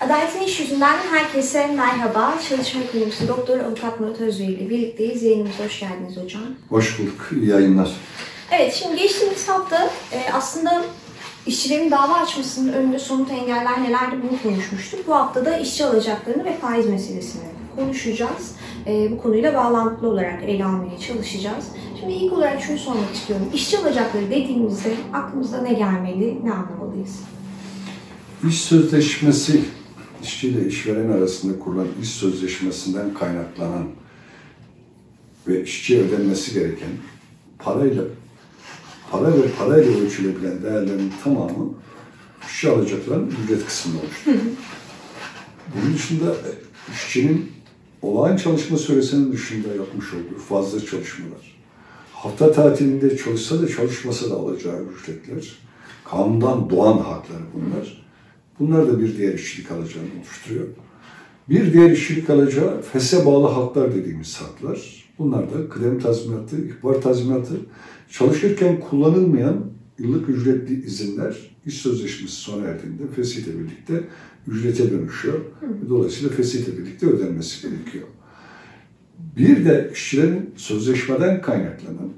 Adaletin İş Yüzünden herkese merhaba. Çalışma ekonomisi Doktor Avukat Murat Özbey ile birlikteyiz. Yayınımıza hoş geldiniz hocam. Hoş bulduk. İyi yayınlar. Evet, şimdi geçtiğimiz hafta e, aslında işçilerin dava açmasının önünde somut engeller nelerdi bunu konuşmuştuk. Bu hafta da işçi alacaklarını ve faiz meselesini konuşacağız. E, bu konuyla bağlantılı olarak ele almaya çalışacağız. Şimdi ilk olarak şunu sormak istiyorum. İşçi alacakları dediğimizde aklımıza ne gelmeli, ne anlamalıyız? İş sözleşmesi işçi ile işveren arasında kurulan iş sözleşmesinden kaynaklanan ve işçiye ödenmesi gereken parayla para ve parayla ölçülebilen değerlerin tamamı işçi alacakların ücret kısmında oluşturuyor. Bunun dışında işçinin olağan çalışma süresinin dışında yapmış olduğu fazla çalışmalar, hafta tatilinde çalışsa da çalışmasa da alacağı ücretler, kanundan doğan hakları bunlar. Bunlar da bir diğer işçilik alacağını oluşturuyor. Bir diğer işçilik alacağı fese bağlı haklar dediğimiz haklar. Bunlar da kıdem tazminatı, ihbar tazminatı, çalışırken kullanılmayan yıllık ücretli izinler iş sözleşmesi sona erdiğinde fesihle birlikte ücrete dönüşüyor. Dolayısıyla fesihle birlikte ödenmesi gerekiyor. Bir de işçilerin sözleşmeden kaynaklanan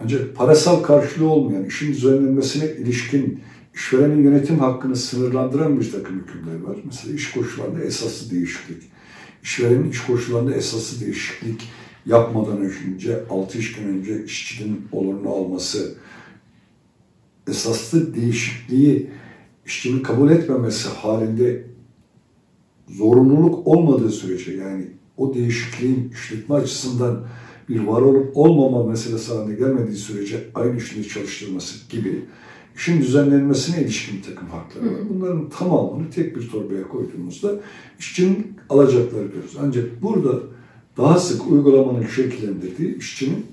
ancak parasal karşılığı olmayan işin düzenlenmesine ilişkin işverenin yönetim hakkını sınırlandıran bir takım hükümler var. Mesela iş koşullarında esaslı değişiklik. İşverenin iş koşullarında esaslı değişiklik yapmadan önce, 6 iş gün önce işçinin olurunu alması, esaslı değişikliği işçinin kabul etmemesi halinde zorunluluk olmadığı sürece yani o değişikliğin işletme açısından bir var olup olmama meselesi haline gelmediği sürece aynı işini çalıştırması gibi işin düzenlenmesine ilişkin bir takım hakları var. Bunların tamamını tek bir torbaya koyduğumuzda işçinin alacakları diyoruz. Ancak burada daha sık uygulamanın şekillendirdiği işçinin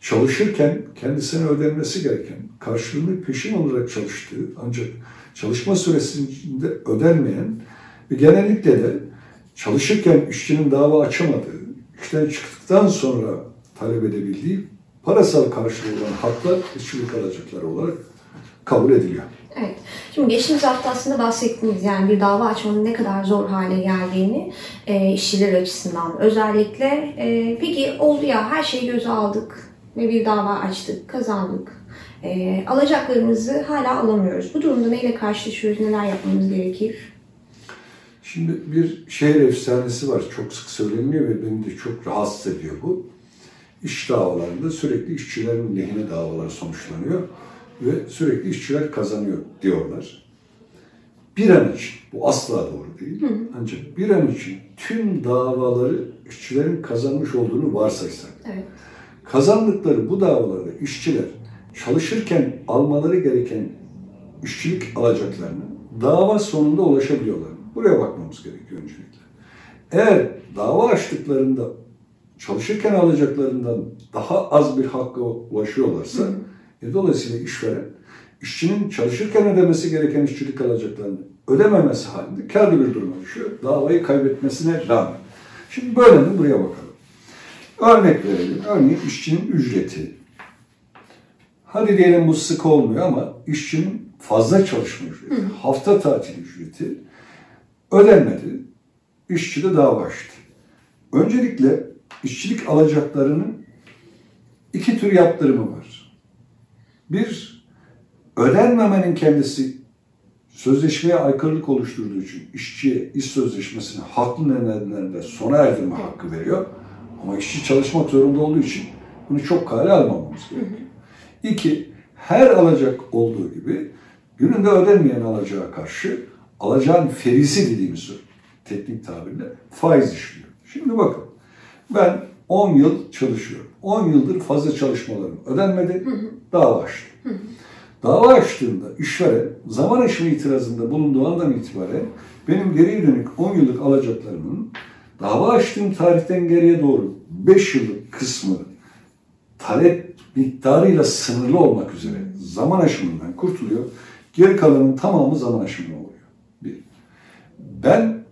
çalışırken kendisine ödenmesi gereken karşılığını peşin olarak çalıştığı ancak çalışma süresinde ödenmeyen ve genellikle de çalışırken işçinin dava açamadığı, işten çıktıktan sonra talep edebildiği parasal karşılığı olan haklar işçilik alacakları olarak kabul ediliyor. Evet. Şimdi geçtiğimiz hafta aslında bahsettiğimiz yani bir dava açmanın ne kadar zor hale geldiğini e, işçiler açısından özellikle. E, peki oldu ya her şeyi göze aldık ve bir dava açtık, kazandık. E, alacaklarımızı hala alamıyoruz. Bu durumda neyle karşılaşıyoruz, neler yapmamız gerekir? Şimdi bir şehir efsanesi var. Çok sık söyleniyor ve beni de çok rahatsız ediyor bu. İş davalarında sürekli işçilerin lehine davalar sonuçlanıyor ve sürekli işçiler kazanıyor diyorlar. Bir an için, bu asla doğru değil. Hı. Ancak bir an için tüm davaları işçilerin kazanmış olduğunu varsaysak. Evet. Kazandıkları bu davalarda işçiler çalışırken almaları gereken işçilik alacaklarını dava sonunda ulaşabiliyorlar. Buraya bakmamız gerekiyor öncelikle. Eğer dava açtıklarında çalışırken alacaklarından daha az bir hakka ulaşıyorlarsa hı hı e, dolayısıyla işveren işçinin çalışırken ödemesi gereken işçilik alacaklarını ödememesi halinde kârlı bir duruma düşüyor. Davayı kaybetmesine rağmen. Şimdi böyle mi? Buraya bakalım. Örnek verelim. Örneğin işçinin ücreti. Hadi diyelim bu sık olmuyor ama işçinin fazla çalışma ücreti, Hı. hafta tatil ücreti ödenmedi. İşçi de dava açtı. Öncelikle işçilik alacaklarının iki tür yaptırımı var. Bir, ödenmemenin kendisi sözleşmeye aykırılık oluşturduğu için işçiye iş sözleşmesini haklı nedenlerinde sona erdirme hakkı veriyor. Ama işçi çalışmak zorunda olduğu için bunu çok kale almamamız gerekiyor. İki, her alacak olduğu gibi gününde ödenmeyen alacağı karşı alacağın ferisi dediğimiz teknik tabirle faiz işliyor. Şimdi bakın ben 10 yıl çalışıyorum. 10 yıldır fazla çalışmalarım ödenmedi, dava açtım. Dava açtığında işveren zaman aşımı itirazında bulunduğu andan itibaren benim geriye dönük 10 yıllık alacaklarımın dava açtığım tarihten geriye doğru 5 yıllık kısmı talep miktarıyla sınırlı olmak üzere zaman aşımından kurtuluyor. Geri kalanın tamamı zaman aşımı oluyor. Bir. Ben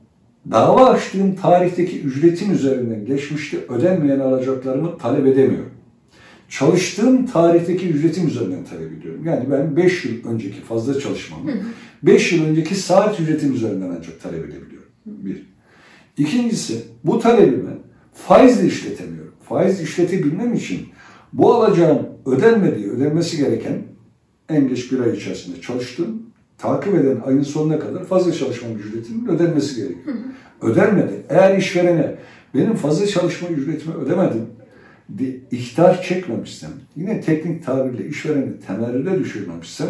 dava açtığım tarihteki ücretin üzerinden geçmişte ödenmeyen alacaklarımı talep edemiyorum. çalıştığım tarihteki ücretim üzerinden talep ediyorum. Yani ben 5 yıl önceki fazla çalışmamı 5 yıl önceki saat ücretim üzerinden ancak talep edebiliyorum. Bir. İkincisi bu talebimi faizle işletemiyorum. Faiz işletebilmem için bu alacağım ödenmediği, ödenmesi gereken en geç bir ay içerisinde çalıştım. Takip eden ayın sonuna kadar fazla çalışma ücretinin ödenmesi gerekiyor. Ödenmedi. Eğer işverene benim fazla çalışma ücretimi ödemedim bir ihtar çekmemişsem, yine teknik tabirle işvereni temerrüde düşürmemişsem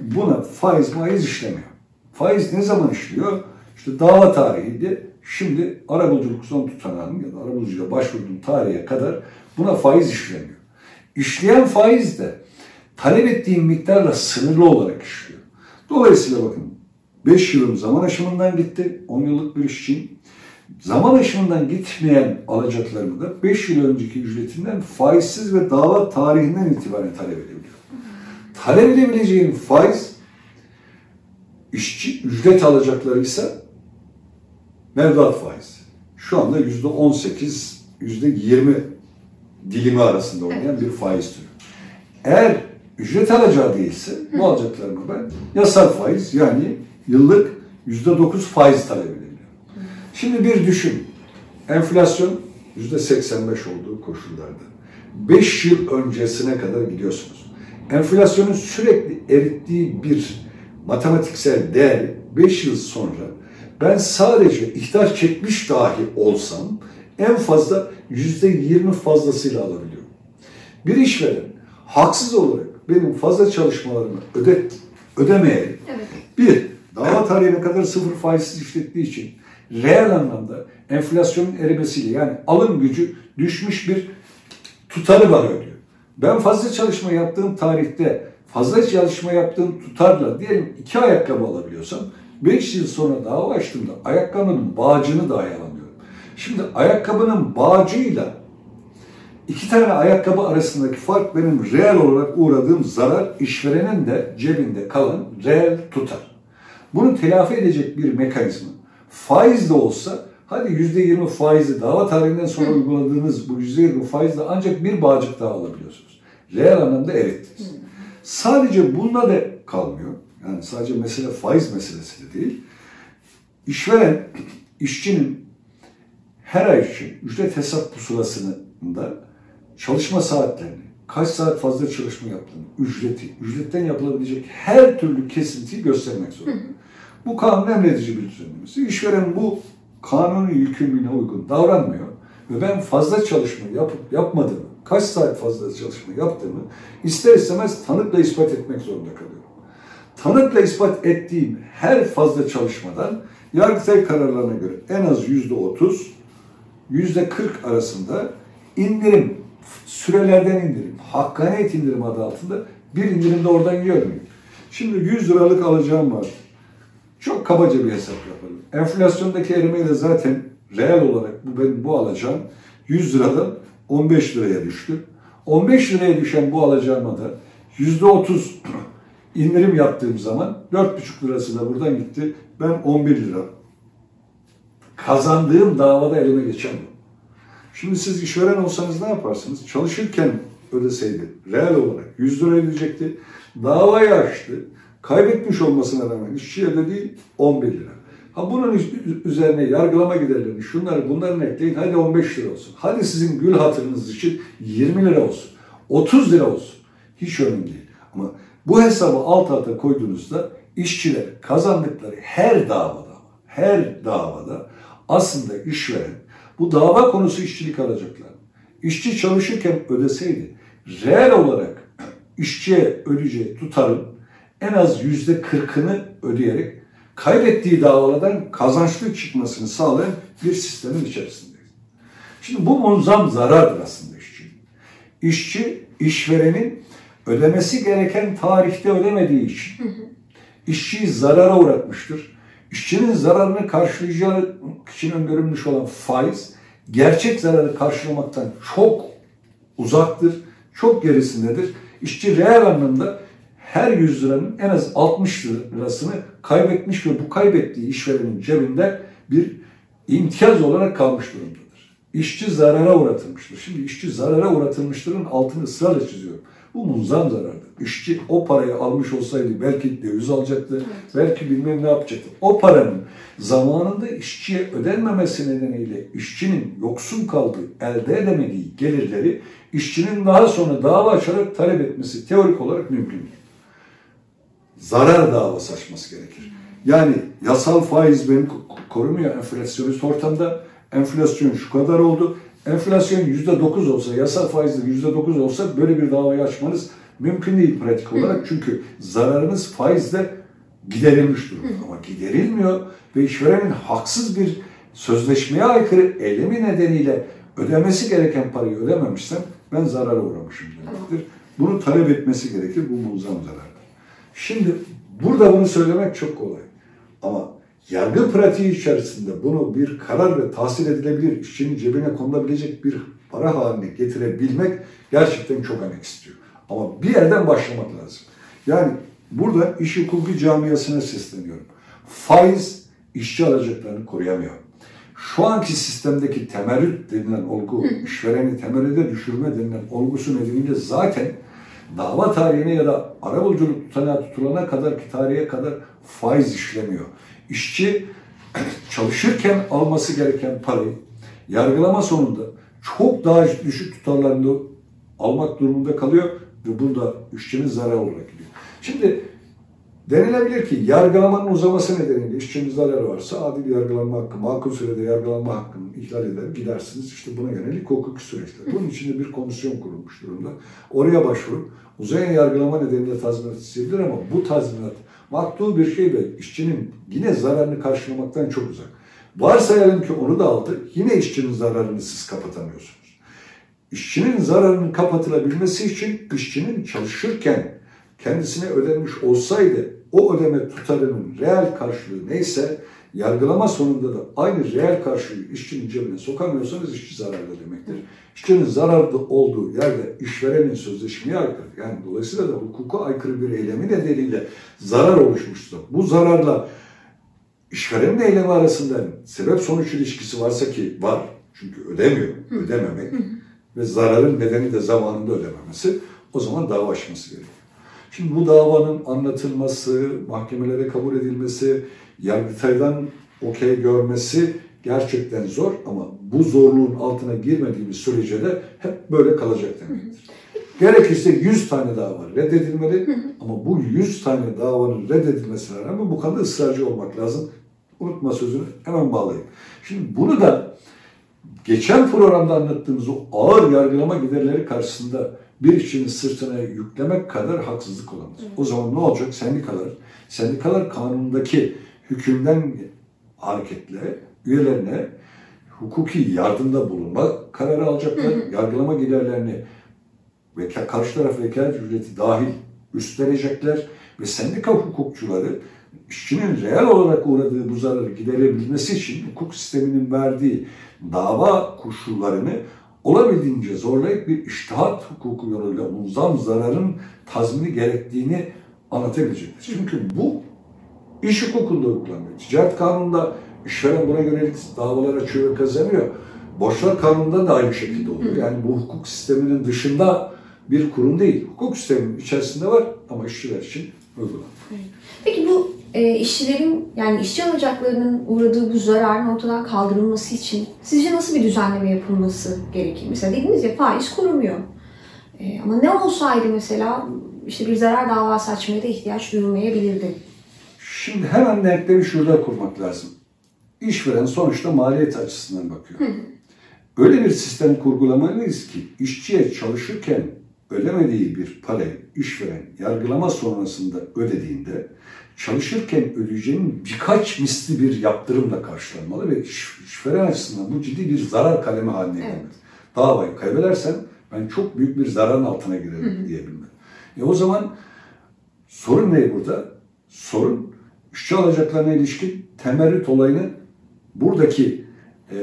buna faiz maiz işlemiyor. Faiz ne zaman işliyor? İşte dava tarihiydi. Şimdi arabuluculuk son tutanağının ya da arabulucuya başvurduğum tarihe kadar buna faiz işlemiyor. İşleyen faiz de talep ettiğim miktarla sınırlı olarak işliyor. Dolayısıyla bakın 5 yılım zaman aşımından gitti. 10 yıllık bir işçiyim. Zaman aşımından gitmeyen alacaklarımı da 5 yıl önceki ücretinden faizsiz ve dava tarihinden itibaren talep edebiliyorum. Talep edebileceğim faiz işçi ücret alacakları ise mevduat faizi. Şu anda yüzde 18, yüzde 20 dilimi arasında oynayan bir faiz türü. Eğer ücret alacağı değilse bu alacaklarımı ben yasal faiz yani yıllık yüzde 9 faiz talep edebiliyorum. Şimdi bir düşün. Enflasyon yüzde 85 olduğu koşullarda. 5 yıl öncesine kadar gidiyorsunuz. Enflasyonun sürekli erittiği bir matematiksel değeri 5 yıl sonra ben sadece ihtar çekmiş dahi olsam en fazla yüzde 20 fazlasıyla alabiliyorum. Bir işveren haksız olarak benim fazla çalışmalarımı öde, ödemeyerek evet. bir dava tarihine kadar sıfır faizsiz işlettiği için reel anlamda enflasyonun erimesiyle yani alım gücü düşmüş bir tutarı bana ödüyor. Ben fazla çalışma yaptığım tarihte fazla çalışma yaptığım tutarla diyelim iki ayakkabı alabiliyorsam 5 yıl sonra dava açtığımda ayakkabının bağcını dahi alamıyorum. Şimdi ayakkabının bağcıyla iki tane ayakkabı arasındaki fark benim reel olarak uğradığım zarar işverenin de cebinde kalan reel tutar. Bunu telafi edecek bir mekanizma faiz de olsa hadi yüzde yirmi faizi dava tarihinden sonra uyguladığınız bu yüzde yirmi faizle ancak bir bağcık daha alabiliyorsunuz. Reel anlamda erittiniz. Sadece bununla da kalmıyor. Yani sadece mesele faiz meselesi de değil. İşveren, işçinin her ay için ücret hesap pusulasında çalışma saatlerini, kaç saat fazla çalışma yaptığını, ücreti, ücretten yapılabilecek her türlü kesintiyi göstermek zorunda. Bu kanun emredici bir düzenlemesi. İşveren bu kanunun yükümlülüğüne uygun davranmıyor ve ben fazla çalışma yapıp yapmadığımı, kaç saat fazla çalışma yaptığımı ister istemez tanıkla ispat etmek zorunda kalıyorum. Tanıkla ispat ettiğim her fazla çalışmadan Yargıtay kararlarına göre en az yüzde otuz, yüzde kırk arasında indirim, sürelerden indirim, hakkaniyet indirim adı altında bir indirim de oradan muyum? Şimdi 100 liralık alacağım var. Çok kabaca bir hesap yapalım. Enflasyondaki erimeyle zaten reel olarak bu benim bu alacağım 100 liradan 15 liraya düştü. 15 liraya düşen bu alacağıma da %30 indirim yaptığım zaman 4,5 lirası da buradan gitti. Ben 11 lira kazandığım davada elime geçen bu. Şimdi siz işveren olsanız ne yaparsınız? Çalışırken ödeseydi reel olarak 100 lira ödeyecekti. Davayı açtı kaybetmiş olmasına rağmen işçiye de değil 11 lira. Ha bunun üzerine yargılama giderlerini, şunları bunların ekleyin hadi 15 lira olsun. Hadi sizin gül hatırınız için 20 lira olsun. 30 lira olsun. Hiç önemli değil. Ama bu hesabı alt alta koyduğunuzda işçiler kazandıkları her davada, her davada aslında işveren bu dava konusu işçilik alacaklar. İşçi çalışırken ödeseydi reel olarak işçiye ödeyeceği tutarın en az yüzde kırkını ödeyerek kaybettiği davalardan kazançlı çıkmasını sağlayan bir sistemin içerisindeyiz. Şimdi bu munzam zarardır aslında işçi. İşçi, işverenin ödemesi gereken tarihte ödemediği için işçiyi zarara uğratmıştır. İşçinin zararını karşılayacağı için öngörülmüş olan faiz gerçek zararı karşılamaktan çok uzaktır, çok gerisindedir. İşçi reel anlamda her 100 liranın en az 60 lirasını kaybetmiş ve bu kaybettiği işverenin cebinde bir imtiyaz olarak kalmış durumdadır. işçi zarara uğratılmıştır. Şimdi işçi zarara uğratılmıştırın altını ısrarla çiziyorum. Bu munzam zarardır. İşçi o parayı almış olsaydı belki döviz alacaktı, belki bilmem ne yapacaktı. O paranın zamanında işçiye ödenmemesi nedeniyle işçinin yoksun kaldığı, elde edemediği gelirleri işçinin daha sonra dava açarak talep etmesi teorik olarak mümkün değil. Zarar davası açması gerekir. Yani yasal faiz beni korumuyor enflasyonist ortamda. Enflasyon şu kadar oldu. Enflasyon yüzde dokuz olsa, yasal faizde yüzde dokuz olsa böyle bir davayı açmanız mümkün değil pratik olarak. Çünkü zararınız faizle giderilmiş durumda. Ama giderilmiyor ve işverenin haksız bir sözleşmeye aykırı eylemi nedeniyle ödemesi gereken parayı ödememişsem ben zarara uğramışım demektir. Bunu talep etmesi gerekir. Bu muazzam zarardır. Şimdi burada bunu söylemek çok kolay. Ama yargı pratiği içerisinde bunu bir karar ve tahsil edilebilir, işçinin cebine konulabilecek bir para haline getirebilmek gerçekten çok emek istiyor. Ama bir yerden başlamak lazım. Yani burada iş hukuki camiasına sesleniyorum. Faiz işçi alacaklarını koruyamıyor. Şu anki sistemdeki temerrüt denilen olgu, işvereni temerrüde düşürme denilen olgusu nedeniyle zaten dava tarihine ya da arabuluculuk tutanağı tutulana kadar ki tarihe kadar faiz işlemiyor. İşçi çalışırken alması gereken parayı yargılama sonunda çok daha düşük tutarlarında almak durumunda kalıyor ve bunda işçinin zarar olarak gidiyor. Şimdi denilebilir ki yargılamanın uzaması nedeniyle işçinin zararı varsa adil yargılanma hakkı, makul sürede yargılanma hakkını ihlal eder gidersiniz. İşte buna yönelik hukuki süreçler. Bunun içinde bir komisyon kurulmuş durumda. Oraya başvurup uzayan yargılama nedeniyle tazminat isteyebilir ama bu tazminat maktul bir şey ve işçinin yine zararını karşılamaktan çok uzak. Varsayalım ki onu da aldı, yine işçinin zararını siz kapatamıyorsunuz. İşçinin zararının kapatılabilmesi için işçinin çalışırken kendisine ödenmiş olsaydı o ödeme tutarının reel karşılığı neyse yargılama sonunda da aynı reel karşılığı işçinin cebine sokamıyorsanız işçi zararlı demektir. İşçinin zararlı olduğu yerde işverenin sözleşmeye aykırı. Yani dolayısıyla da hukuka aykırı bir eylemi nedeniyle zarar oluşmuşsa bu zararla işverenin eylemi arasında sebep sonuç ilişkisi varsa ki var çünkü ödemiyor, ödememek ve zararın nedeni de zamanında ödememesi o zaman dava açması gerekiyor. Şimdi bu davanın anlatılması, mahkemelere kabul edilmesi, Yargıtay'dan okey görmesi gerçekten zor ama bu zorluğun altına girmediğimiz sürece de hep böyle kalacak demektir. Gerekirse 100 tane dava reddedilmeli ama bu 100 tane davanın reddedilmesine rağmen bu konuda ısrarcı olmak lazım. Unutma sözünü hemen bağlayayım. Şimdi bunu da geçen programda anlattığımız o ağır yargılama giderleri karşısında bir işçinin sırtına yüklemek kadar haksızlık olamaz. Evet. O zaman ne olacak? Sendikalar, sendikalar kanunundaki hükümden hareketle üyelerine hukuki yardımda bulunma kararı alacaklar. Hı hı. Yargılama giderlerini ve karşı taraf vekalet ücreti dahil üstlenecekler ve sendika hukukçuları işçinin reel olarak uğradığı bu zararı giderebilmesi için hukuk sisteminin verdiği dava koşullarını olabildiğince zorlayıp bir iştihat hukuku yoluyla muazzam zararın tazmini gerektiğini anlatabilecektir. Çünkü bu iş hukukunda uygulanıyor. Ticaret kanununda işveren buna yönelik davalar açıyor ve kazanıyor. Borçlar kanununda da aynı şekilde oluyor. Yani bu hukuk sisteminin dışında bir kurum değil. Hukuk sisteminin içerisinde var ama işçiler için uygulanıyor. Peki bu e, işçilerin yani işçi alacaklarının uğradığı bu zararın ortadan kaldırılması için sizce nasıl bir düzenleme yapılması gerekir? Mesela dediniz ya faiz korumuyor. E, ama ne olsaydı mesela işte bir zarar davası açmaya da ihtiyaç duyulmayabilirdi. Şimdi hemen denklemi şurada kurmak lazım. İşveren sonuçta maliyet açısından bakıyor. Hı. Öyle bir sistem kurgulamalıyız ki işçiye çalışırken ödemediği bir parayı işveren yargılama sonrasında ödediğinde çalışırken ödeyeceğinin birkaç misli bir yaptırımla karşılanmalı ve işveren açısından bu ciddi bir zarar kalemi haline gelmez. Evet. Davayı kaybedersen ben çok büyük bir zararın altına girerim diyebilmem. E o zaman sorun ne burada? Sorun işçi alacaklarına ilişkin temerrüt olayını buradaki e,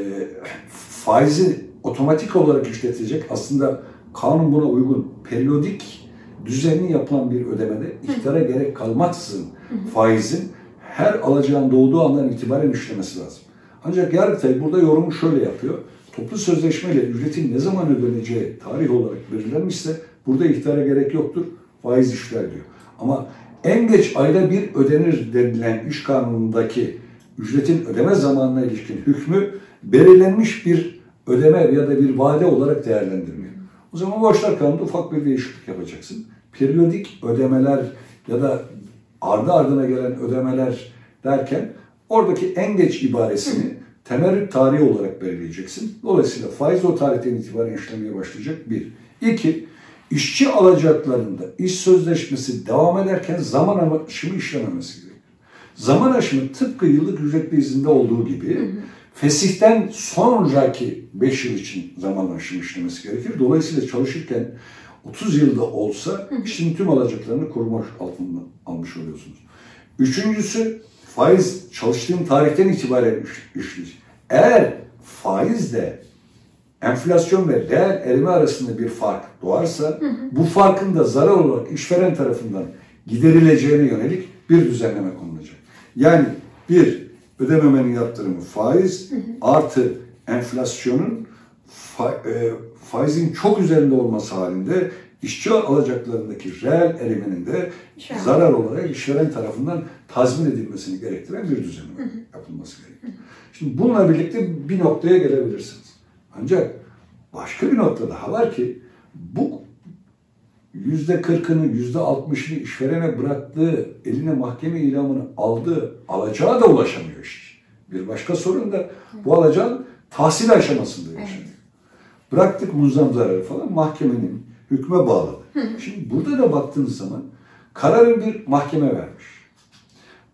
faizi otomatik olarak işletecek aslında kanun buna uygun periyodik düzenli yapılan bir ödemede iktidara gerek kalmaksızın faizin her alacağın doğduğu andan itibaren işlemesi lazım. Ancak Yargıtay burada yorumu şöyle yapıyor. toplu sözleşmeyle ücretin ne zaman ödeneceği tarih olarak belirlenmişse burada ihtara gerek yoktur. Faiz işler diyor. Ama en geç ayda bir ödenir denilen iş kanunundaki ücretin ödeme zamanına ilişkin hükmü belirlenmiş bir ödeme ya da bir vade olarak değerlendirmiyor. O zaman borçlar kanunda ufak bir değişiklik yapacaksın. Periyodik ödemeler ya da ardı ardına gelen ödemeler derken oradaki en geç ibaresini temerrüt tarihi olarak belirleyeceksin. Dolayısıyla faiz o tarihten itibaren işlemeye başlayacak bir. İki, işçi alacaklarında iş sözleşmesi devam ederken zaman aşımı işlememesi gerekiyor. Zaman aşımı tıpkı yıllık ücretli izinde olduğu gibi hı hı. fesihten sonraki 5 yıl için zaman aşımı işlemesi gerekir. Dolayısıyla çalışırken 30 yılda olsa işin tüm alacaklarını koruma altında almış oluyorsunuz. Üçüncüsü faiz çalıştığım tarihten itibaren işleyecek. Eğer faiz de enflasyon ve değer erime arasında bir fark doğarsa hı hı. bu farkın da zarar olarak işveren tarafından giderileceğine yönelik bir düzenleme konulacak. Yani bir ödememenin yaptırımı faiz hı hı. artı enflasyonun fa, e, faizin çok üzerinde olması halinde işçi alacaklarındaki reel eriminin de zarar olarak işveren tarafından tazmin edilmesini gerektiren bir düzenleme yapılması gerekiyor. Şimdi bununla birlikte bir noktaya gelebilirsiniz. Ancak başka bir nokta daha var ki bu yüzde kırkını, yüzde altmışını işverene bıraktığı, eline mahkeme ilamını aldığı alacağı da ulaşamıyor işçi. Bir başka sorun da bu alacağın tahsil aşamasında yaşanıyor. Bıraktık muzam zararı falan mahkemenin hükme bağladı. Şimdi burada da baktığınız zaman kararın bir mahkeme vermiş.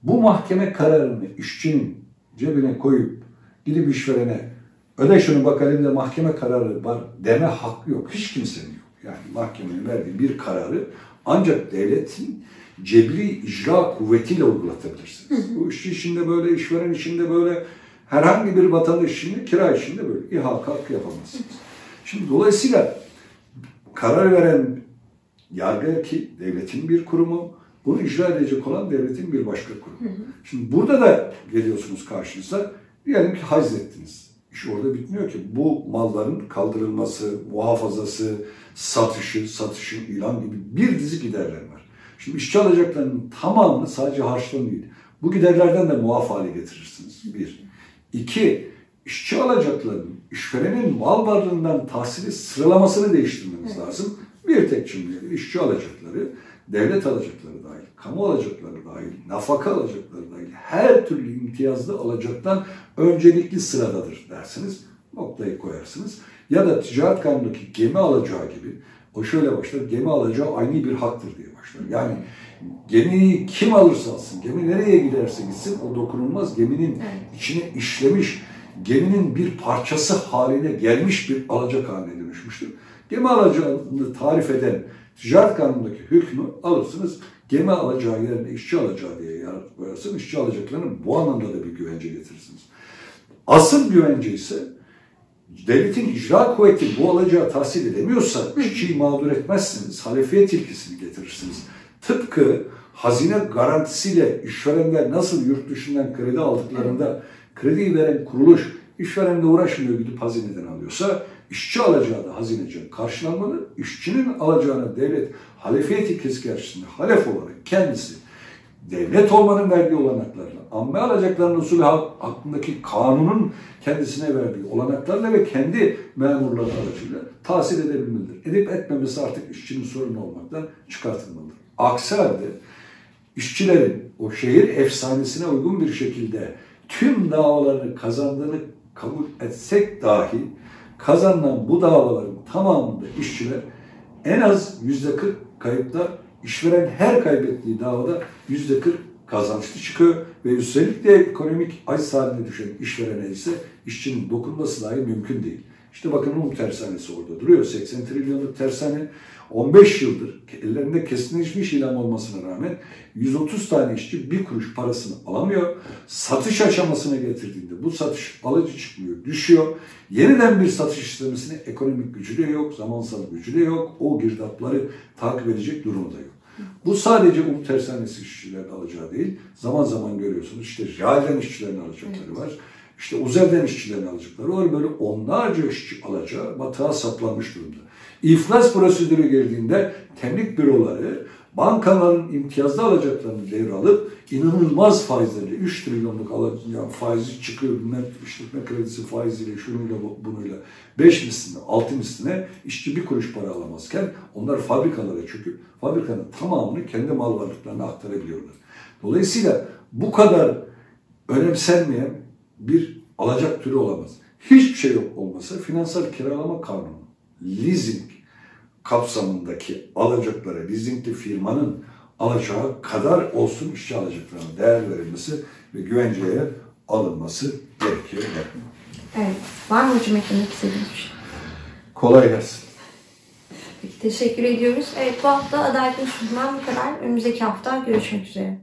Bu mahkeme kararını işçinin cebine koyup gidip işverene öde şunu bak elimde mahkeme kararı var deme hakkı yok. Hiç kimsenin yok. Yani mahkemenin verdiği bir kararı ancak devletin cebri icra kuvvetiyle uygulatabilirsiniz. Bu işçi işinde böyle, işveren işinde böyle, herhangi bir vatandaş işinde, kira işinde böyle ihak hakkı yapamazsınız. Şimdi dolayısıyla karar veren yargı ki devletin bir kurumu, bunu icra edecek olan devletin bir başka kurumu. Şimdi burada da geliyorsunuz karşınıza, diyelim ki hazrettiniz. İş orada bitmiyor ki. Bu malların kaldırılması, muhafazası, satışı, satışın ilan gibi bir dizi giderler var. Şimdi işçi alacaklarının tamamını sadece değil. Bu giderlerden de muaf hale getirirsiniz. Bir. İki, işçi alacaklarının, işverenin mal varlığından tahsili sıralamasını değiştirmemiz evet. lazım. Bir tek cümleyle işçi alacakları, devlet alacakları dahil, kamu alacakları dahil, nafaka alacakları dahil her türlü imtiyazlı alacaktan öncelikli sıradadır dersiniz. Noktayı koyarsınız. Ya da ticaret kanunundaki gemi alacağı gibi o şöyle başlar, gemi alacağı aynı bir haktır diye başlar. Yani gemiyi kim alırsa alsın, gemi nereye giderse gitsin o dokunulmaz geminin evet. içine işlemiş, geminin bir parçası haline gelmiş bir alacak haline dönüşmüştür. Gemi alacağını tarif eden ticaret kanunundaki hükmü alırsınız, gemi alacağı yerine işçi alacağı diye koyarsın, işçi alacaklarını bu anlamda da bir güvence getirirsiniz. Asıl güvence ise devletin icra kuvveti bu alacağı tahsil edemiyorsa işçiyi mağdur etmezsiniz. Halefiyet ilkesini getirirsiniz. Tıpkı hazine garantisiyle işverenler nasıl yurt dışından kredi aldıklarında krediyi veren kuruluş işverenle uğraşmıyor gidip hazineden alıyorsa işçi alacağı da hazineci karşılanmalı. İşçinin alacağını devlet halefiyet ilkesi karşısında halef olarak kendisi devlet olmanın verdiği olanaklarla, amme alacaklarının usulü hakkındaki kanunun kendisine verdiği olanaklarla ve kendi memurları aracıyla tahsil edebilmelidir. Edip etmemesi artık işçinin sorunu olmaktan çıkartılmalıdır. Aksi halde işçilerin o şehir efsanesine uygun bir şekilde tüm davalarını kazandığını kabul etsek dahi kazanılan bu davaların tamamında işçiler en az yüzde 40 kayıpta işveren her kaybettiği davada yüzde 40 kazançlı çıkıyor ve üstelik de ekonomik aciz haline düşen işverene ise işçinin dokunması dahi mümkün değil. İşte bakın Rum tersanesi orada duruyor. 80 trilyonluk tersane 15 yıldır ellerinde kesinleşmiş ilan olmasına rağmen 130 tane işçi bir kuruş parasını alamıyor. Satış aşamasına getirdiğinde bu satış alıcı çıkmıyor, düşüyor. Yeniden bir satış işlemesine ekonomik gücü de yok, zamansal gücü de yok. O girdapları takip edecek durumu da yok. Bu sadece um tersanesi işçilerin alacağı değil. Zaman zaman görüyorsunuz işte realden işçilerin alacakları var. işte Uzel'den işçilerini alacakları var. Böyle onlarca işçi alacağı batığa saplanmış durumda. İflas prosedürü girdiğinde temlik büroları bankaların imtiyazlı alacaklarını devralıp inanılmaz faizlerle 3 trilyonluk alacak yani faizi çıkıyor bilmem işletme kredisi faiziyle şunuyla bu- bunuyla 5 misline 6 misline işçi bir kuruş para alamazken onlar fabrikalara çöküp fabrikanın tamamını kendi mal varlıklarına aktarabiliyorlar. Dolayısıyla bu kadar önemsenmeyen bir alacak türü olamaz. Hiçbir şey yok olmasa finansal kiralama kanunu, leasing kapsamındaki alacaklara, leasingli firmanın alacağı kadar olsun işçi alacaklarına değer verilmesi ve güvenceye alınması gerekiyor. Evet. Var mı hocam eklemek istediğiniz bir şey? Kolay gelsin. Peki teşekkür ediyoruz. Evet bu hafta Adalet Konuşmam'dan bu kadar. Önümüzdeki hafta görüşmek üzere.